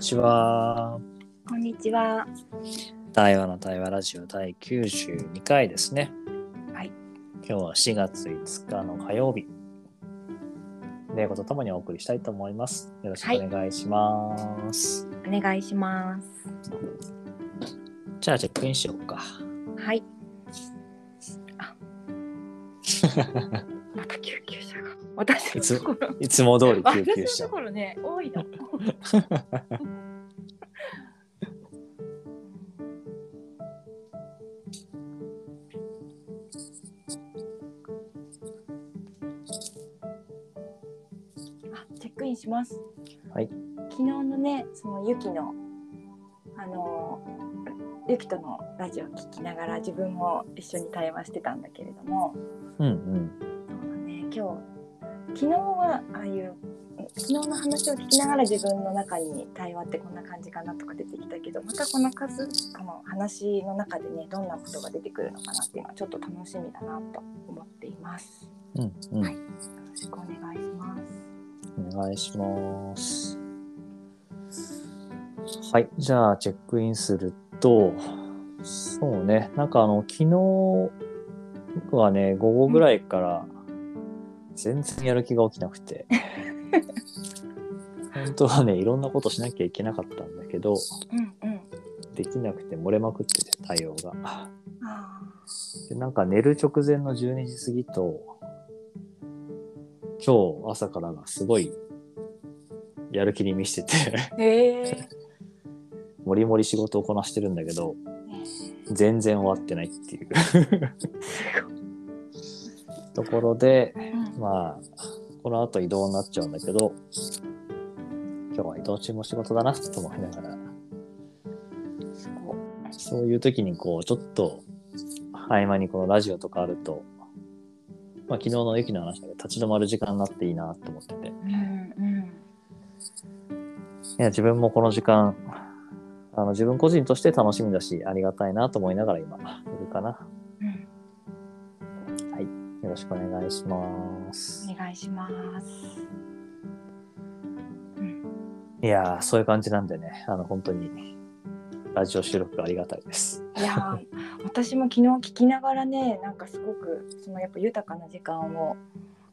ちは。こんにちは。台湾の対話ラジオ第92回ですね。はい。今日は4月5日の火曜日。レイコとともにお送りしたいと思います。よろしくお願いします。お願いします。じゃあチェックインしようか。はい。私のところ。いつも通り救急車私のと。ころね、多いの。あ、チェックインします。はい。昨日のね、そのユキの。あのユキとのラジオを聞きながら自分も一緒に対話してたんだけれども、うんうん。そうだね、今日昨日はああいう昨日の話を聞きながら自分の中に対話ってこんな感じかなとか出てきたけどまたこの数この話の中でねどんなことが出てくるのかなっていうのはちょっと楽しみだなと思っています。うんうん。はいよろしくお願いします。お願いします。はい。じゃあ、チェックインすると、そうね。なんかあの、昨日、僕はね、午後ぐらいから、全然やる気が起きなくて。本当はね、いろんなことしなきゃいけなかったんだけど、うんうん。できなくて漏れまくってて、対応が。あでなんか寝る直前の12時過ぎと、今日朝からがすごいやる気に満ちてて、え。もりもり仕事をこなしてるんだけど、全然終わってないっていうところで、うんまあ、この後移動になっちゃうんだけど、今日は移動中も仕事だなと思いながら、そういう時にこう、ちょっと合間にこのラジオとかあると、まあ昨日の駅の話で立ち止まる時間になっていいなと思ってて、いうんうん。や、自分もこの時間、あの自分個人として楽しみだし、ありがたいなと思いながら今、いるかな。うんよろしくお願いします。お願いします。うん。いやー、そういう感じなんでね、あの、本当に、ラジオ収録がありがたいです。いやー 私も昨日聞きながらねなんかすごくそのやっぱ豊かな時間を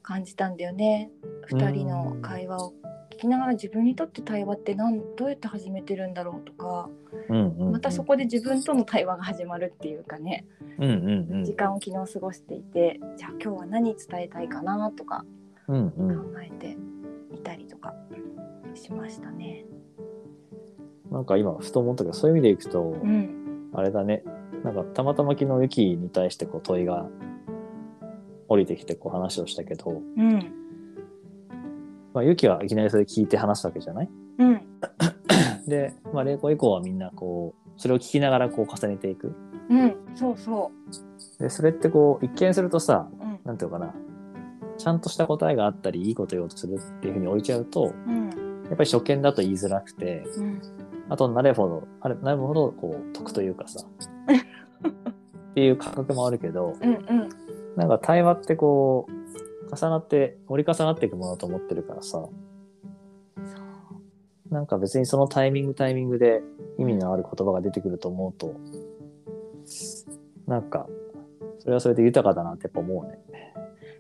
感じたんだよね。2人の会話を。聞きながら自分にとって対話ってなんどうやって始めてるんだろうとか。うんうん、うん。またそこで自分との対話が始まるっていうかね。うんうんうん。時間を昨日過ごしていてじゃあ今日は何伝えたいかなとか。うん考うん。えていたりとか。しましたね。なんか今、ふと思ったけど、そういう意味でいくと、うん、あれだね、なんかたまたま昨日、ユキに対してこう問いが降りてきてこう話をしたけど、うん、まあ、ユキはいきなりそれ聞いて話すわけじゃない？うん、で、まあ、玲子以降はみんなこう、それを聞きながらこう重ねていく。うん、そうそで、それってこう、一見するとさ、う。うん、なんていうのかな、ちゃんとした答えがあったり、いいこと言おうとするっていうふうに置いちゃうと、うん、やっぱり初見だと言いづらくて、うん、あとなれほど、あれ、なるほど、こう、得というかさ、っていう感覚もあるけど、うん、うん。なんか対話ってこう、重なって、折り重なっていくものだと思ってるからさ、なんか別にそのタイミングタイミングで意味のある言葉が出てくると思うと、なんか、それはそれで豊かだなってやっぱ思うね。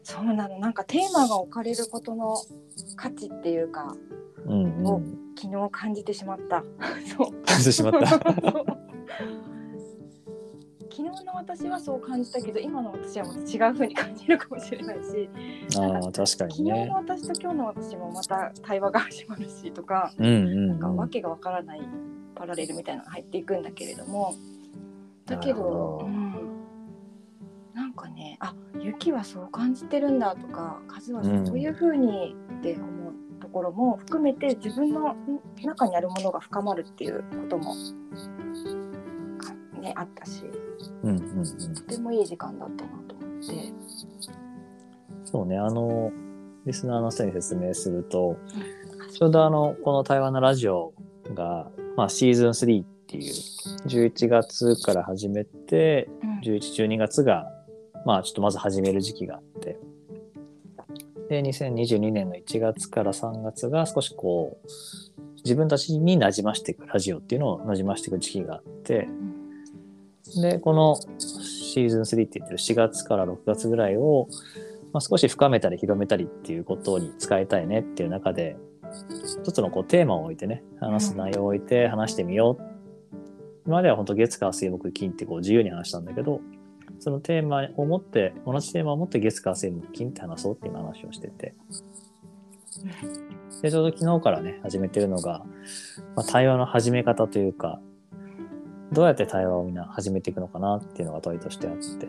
そうなのなんかテーマが置かれることの価値っていうかうんうおん。昨日感じてしまった そう感じてしまった。昨日の私はそう感じたけど今の私はまた違う風に感じるかもしれないしああ、確か昨にね日の。私と今日の私もまた対話が始まるしとかうんうん、なんかうん。わけがわからないパラレルみたいなのが入っていくんだけれどもだけど、どうん、なんかねあ雪はそう感じてるんだとか風はそういう風にって思うところも含めて自分の中にあるものが深まるっていうこともかねあったし。うんうんうん。とてもいい時間だったなと思って。そうね、あの、リスナーの人に説明すると、ちょうどあの、この台湾のラジオが、まあシーズン3っていう、11月から始めて、うん。11、12月が、まあちょっとまず始める時期があって、で、2022年の1月から3月が少しこう、自分たちになじましていくラジオっていうのをなじましていく時期があってでこのシーズン3って言ってる4月から6月ぐらいを、まあ、少し深めたり広めたりっていうことに使いたいねっていう中で一つのこうテーマを置いてね話す内容を置いて話してみよう、今までは本当月火水木金ってこう自由に話したんだけどそのテーマを持って同じテーマを持って月火水木金って話そうっていう話をしてて。でちょうど昨日からね始めてるのが、まあ、対話の始め方というかどうやって対話をみんな始めていくのかなっていうのが問いとしてあって。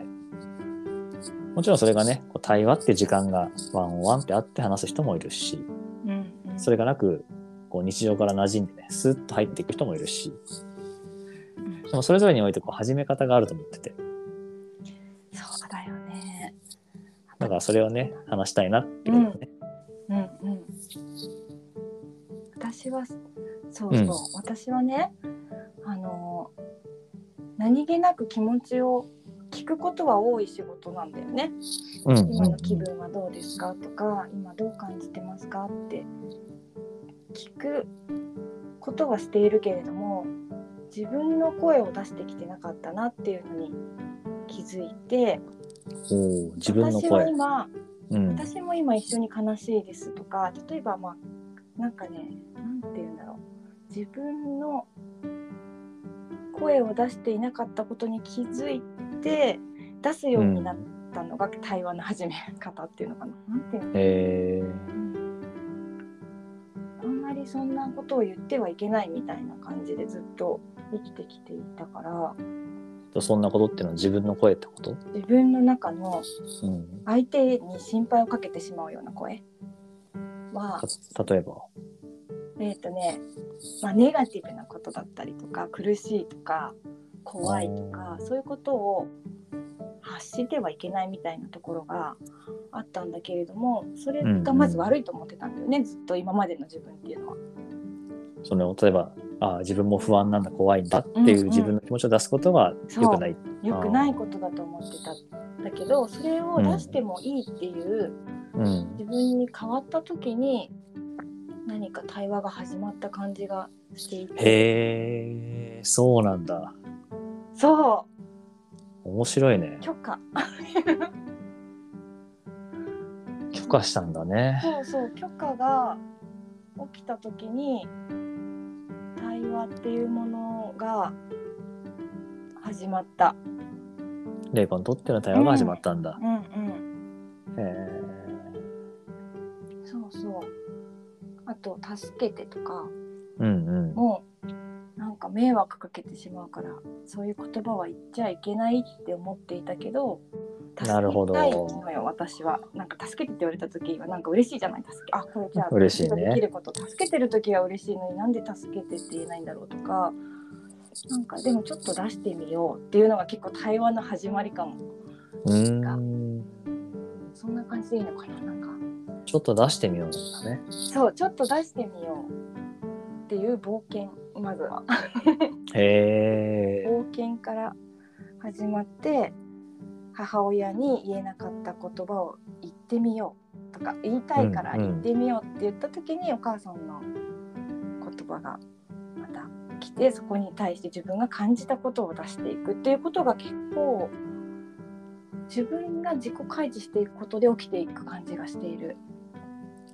もちろんそれがねこう対話って時間がワンオンワンってあって話す人もいるしうんうん。それがなくこう日常から馴染んでねスッと入っていく人もいるし。でもそれぞれにおいてこう始め方があると思ってて。そうだよね。だからそれをね話したいなっていうのね、うんうん。私はそうそう、うん。私はねあの何気なく気持ちを聞くことは多い仕事なんだよね。うん。うん今の気分はどうですかとか今どう感じてますかって聞くことはしているけれども自分の声を出してきてなかったなっていうのに気づいて自分の私は声、今うん、私も今一緒に悲しいですとか例えばまあなんかねなんて言うんだろう。自分の声を出していなかったことに気づいて出すようになったのが対話の始め方っていうのかな。なんていうのえあんまりそんなことを言ってはいけないみたいな感じでずっと生きてきていたから。ー、そんなことっていうのは自分の声ってこと、自分の中のうん、相手に心配をかけてしまうような声はた例えば？えっ、とね、まあ、ネガティブなことだったりとか苦しいとか怖いとかそういうことを発してはいけないみたいなところがあったんだけれどもそれがまず悪いと思ってたんだよね、ずっと今までの自分っていうのは。その例えばああ自分も不安なんだ怖いんだってうんうん。いう自分の気持ちを出すことは良くない、良くないことだと思ってたんだけどそれを出してもいいっていううん、自分に変わった時に何か対話が始まった感じがしていて。へえそうなんだ。そう。面白いね。許可。許可したんだね。そうそう。許可が起きた時に対話っていうものが始まった。レイコにとっての対話が始まったんだ、うんうん。へそうそう。あと助けてとかえうんうん。もなんか迷惑かけてしまうからそういう言葉は言っちゃいけないって思っていたけど。なるほど。助けたいのよ私は。なんか助けてって言われた時はなんか嬉しいじゃない助け。あこれじゃあ嬉しいね。できること。助けてる時は嬉しいのになんで助けてって言えないんだろうとかなんかでもちょっと出してみようっていうのが結構対話の始まりかも。うーん。そんな感じでいいのかななんかちょっと出してみようなんだね。そうちょっと出してみようっていう冒険まずは。へえ冒険から始まって母親に言えなかった言葉を言ってみようとか言いたいから言ってみようって言った時にお母さんの言葉がまた来てそこに対して自分が感じたことを出していくっていうことが結構自分が自己開示していくことで起きていく感じがしている。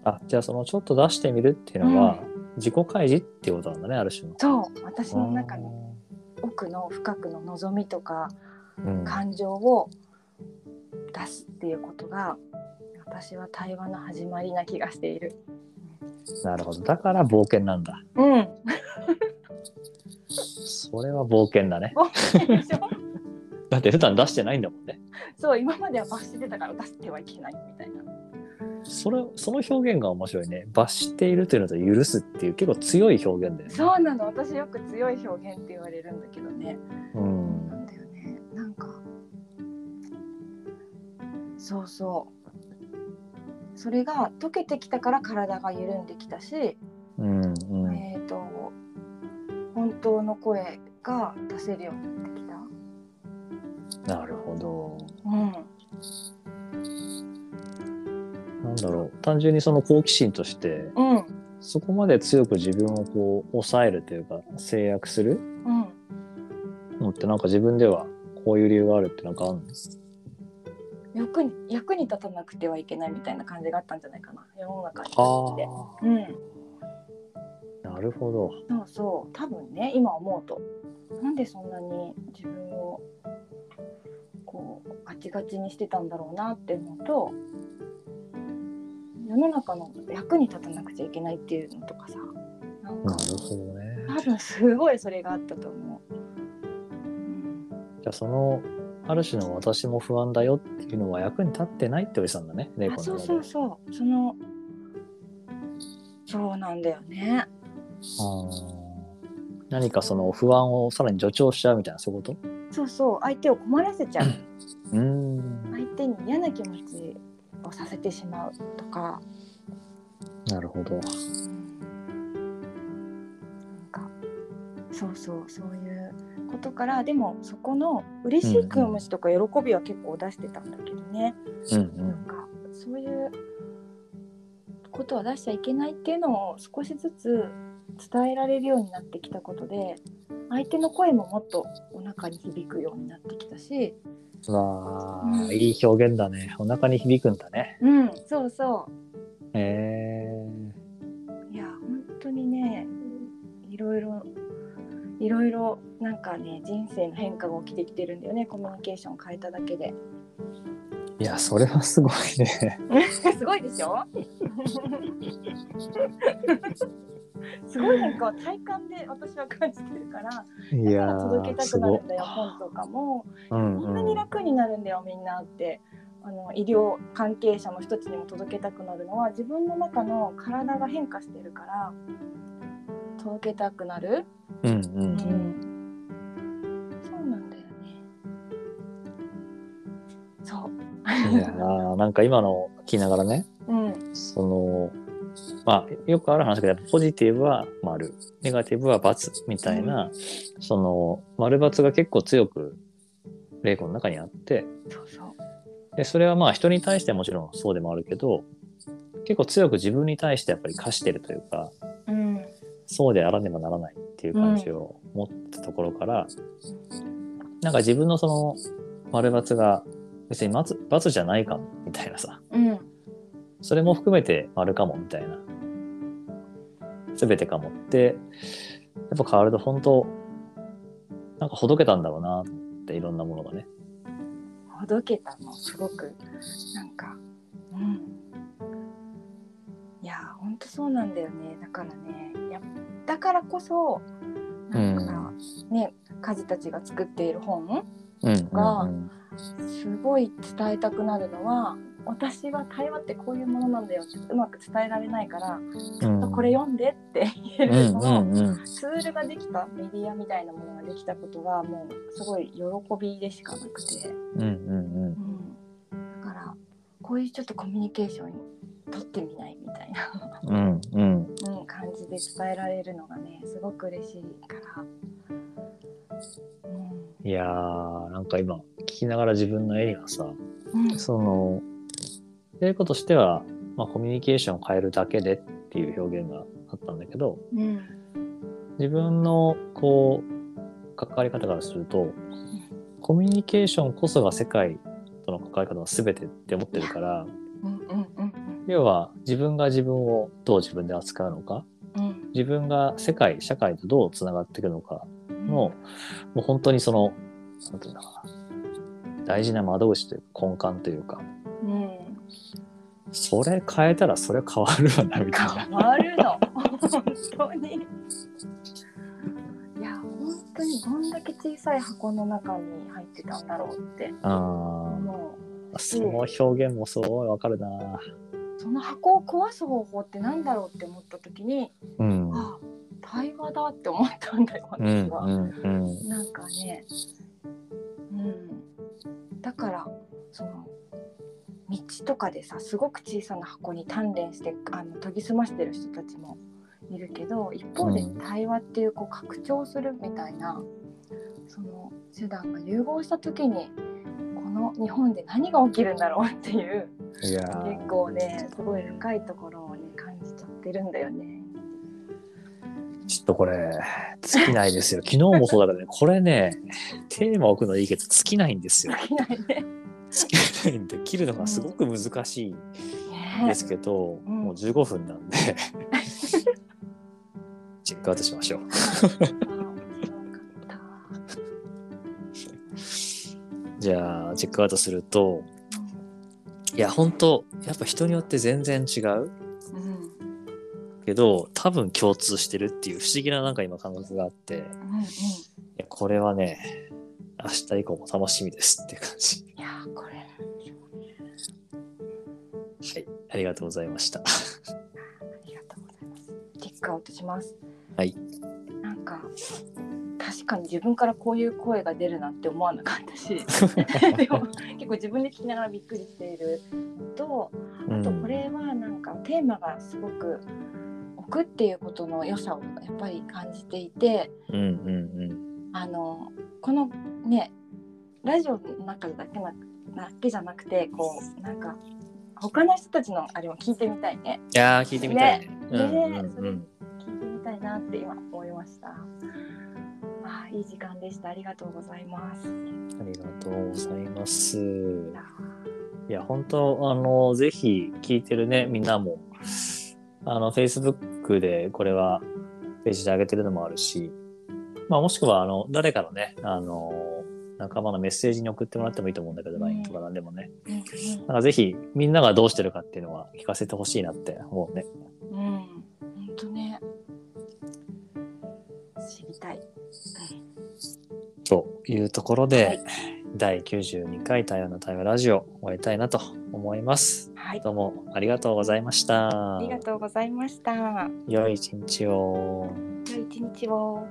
あじゃあそのちょっと出してみるっていうのは、自己開示っていうことなんだねある種の。そう私の中の奥の深くの望みとかうん。感情を出すっていうことが私は対話の始まりな気がしている。なるほど。だから冒険なんだ。うん。それは冒険だね。だって普段出してないんだもんね。そう今までは罰してたから出してはいけないみたいな。それその表現が面白いね罰しているというのと許すっていう結構強い表現だよねそうなの私よく強い表現って言われるんだけどね。うんなんだよね。なんかそうそう。それが溶けてきたから体が緩んできたし、うんうんえっ、と本当の声が出せるようになってきた。なるほどうん。単純にその好奇心としてうん。そこまで強く自分をこう抑えるというか制約するうん。のってなんか自分ではこういう理由があるってなんかあるの？役に役に立たなくてはいけないみたいな感じがあったんじゃないかな。世の中にではうん。あなるほど。そうそう。多分ね今思うと。なんでそんなに自分をこうガチガチにしてたんだろうなって思うと世の中の役に立たなくちゃいけないっていうのとかさ。なんかなるほどね。多分すごいそれがあったと思う。うんじゃあそのある種の私も不安だよっていうのは役に立ってないっておじさんだね。玲子あそうそうそう。そのそうなんだよね。何かその不安をさらに助長しちゃうみたいなそういうこそうそう。相手を困らせちゃう。とうーん。相手に嫌な気持ちをさせてしまうとか。なるほどなんかそうそうそういうことからでもそこの嬉しい気持ちとか喜びは結構出してたんだけどね、うんうんなんかそういうことは出しちゃいけないっていうのを少しずつ伝えられるようになってきたことで相手の声ももっとお腹に響くようになってきたしわあ、うん。いい表現だね。お腹に響くんだね。うんそうそへえういや本当にねいろいろいろいろなんかね人生の変化が起きてきてるんだよね。コミュニケーションを変えただけで。いやそれはすごいね。すごいでしょ？すごい変化は体感で私は感じてるからいだかやら届けたくなるんだよ本とかも。うんこんなに楽になるんだよみんなってあの医療関係者の人たちにも届けたくなるのは自分の中の体が変化してるから届けたくなる、うんうんううんん、そうなんだよね。そう。いやーなんか今の聞きながらねうん。そのまあよくある話だけどポジティブは丸。ネガティブは×みたいな、その丸×が結構強く玲子の中にあってそうそう。でそれはまあ人に対してはもちろんそうでもあるけど結構強く自分に対してやっぱり課してるというかうん。そうであらねばならないっていう感じを持ったところから、なんか自分のその丸×が別に××じゃないかもみたいなさ。うんそれも含めて丸かもみたいな。全てかもってやっぱ変わると本当なんかほどけたんだろうなと思っていろんなものがね。ほどけたのすごく。なんかうん。いやほんとそうなんだよね。だからねやだからこそなんか、ねカズたちが作っている本うんがうん。すごい伝えたくなるのは私は対話ってこういうものなんだよってうまく伝えられないから、ちょっとこれ読んでって言えるのを、うんうんうん。ツールができたメディアみたいなものができたことがもうすごい喜びでしかなくて、うんうんうん、だからこういうちょっとコミュニケーション取ってみないみたいな、うんうん。うん、感じで伝えられるのがねすごく嬉しいから。いやーなんか今聞きながら自分の絵にはさうんうん。そのやることとしては、まあ、コミュニケーションを変えるだけでっていう表現があったんだけどうん。自分のこう関わり方からするとコミュニケーションこそが世界との関わり方の全てって思ってるからうんうんうん要は自分が自分をどう自分で扱うのかうん。自分が世界社会とどうつながっていくのかうん。の、もう本当にそのなんていうんだかな大事な窓口というか根幹というかうんそれ変えたらそれ変わるわなみたいな。変わるの。本当に。いや本当にどんだけ小さい箱の中に入ってたんだろうって。あもーその表現もすごいわかるな。うその箱を壊す方法ってなんだろうって思った時にうん。あ対話だって思ったんだようん私は、うん。うんなんかね。うん。だからその道とかでさすごく小さな箱に鍛錬してあの研ぎ澄ましてる人たちもいるけど一方でうん対話っていうこう拡張するみたいな、その手段が融合した時にこの日本で何が起きるんだろうっていう結構ねすごい深いところをね感じちゃってるんだよね。これ、尽きないですよ。昨日もそうだからね、これね、テーマ置くのいいけど、尽きないんですよ。できないね。尽きないんで、切るのがすごく難しいですけど、うん。もう15分なんで、チェックアウトしましょう。じゃあ、チェックアウトすると、いや、本当やっぱ人によって全然違う。うんけど、多分共通してるっていう不思議ななんか今感覚があって、いうんうん。やこれはね、明日以降も楽しみですって感じ。いやーこれはい、ありがとうございました。ありがとうございます。チェックアウトします。はい。なんか確かに自分からこういう声が出るなんて思わなかったし でも結構自分で聞きながらびっくりしているのとあとこれはなんかテーマがすごく置くっていうことの良さをやっぱり感じていてうんうんあのこのねラジオの中だけなだけじゃなくてこうなんか他の人たちのあれも聞いてみたいね。いやー、聞いてみたいね。うんねうんそれ聞いてみたいなって今思いました。あーいい時間でした。ありがとうございます。ありがとうございます。いや、本当あの、ぜひ聞いてるね、みんなも、あの、Facebook でこれはページで上げてるのもあるし、まあ、もしくは、あの、誰かのね、あの、仲間のメッセージに送ってもらってもいいと思うんだけど、うん LINE とかなんでもね。うんなんかぜひ、みんながどうしてるかっていうのは聞かせてほしいなって思うね。うん、うん、本当ね。知りたい。というところで、はい第92回対話の対話ラジオ終わりたいなと思います。はい、どうもありがとうございました。ありがとうございました。良い一日を。良い一日を。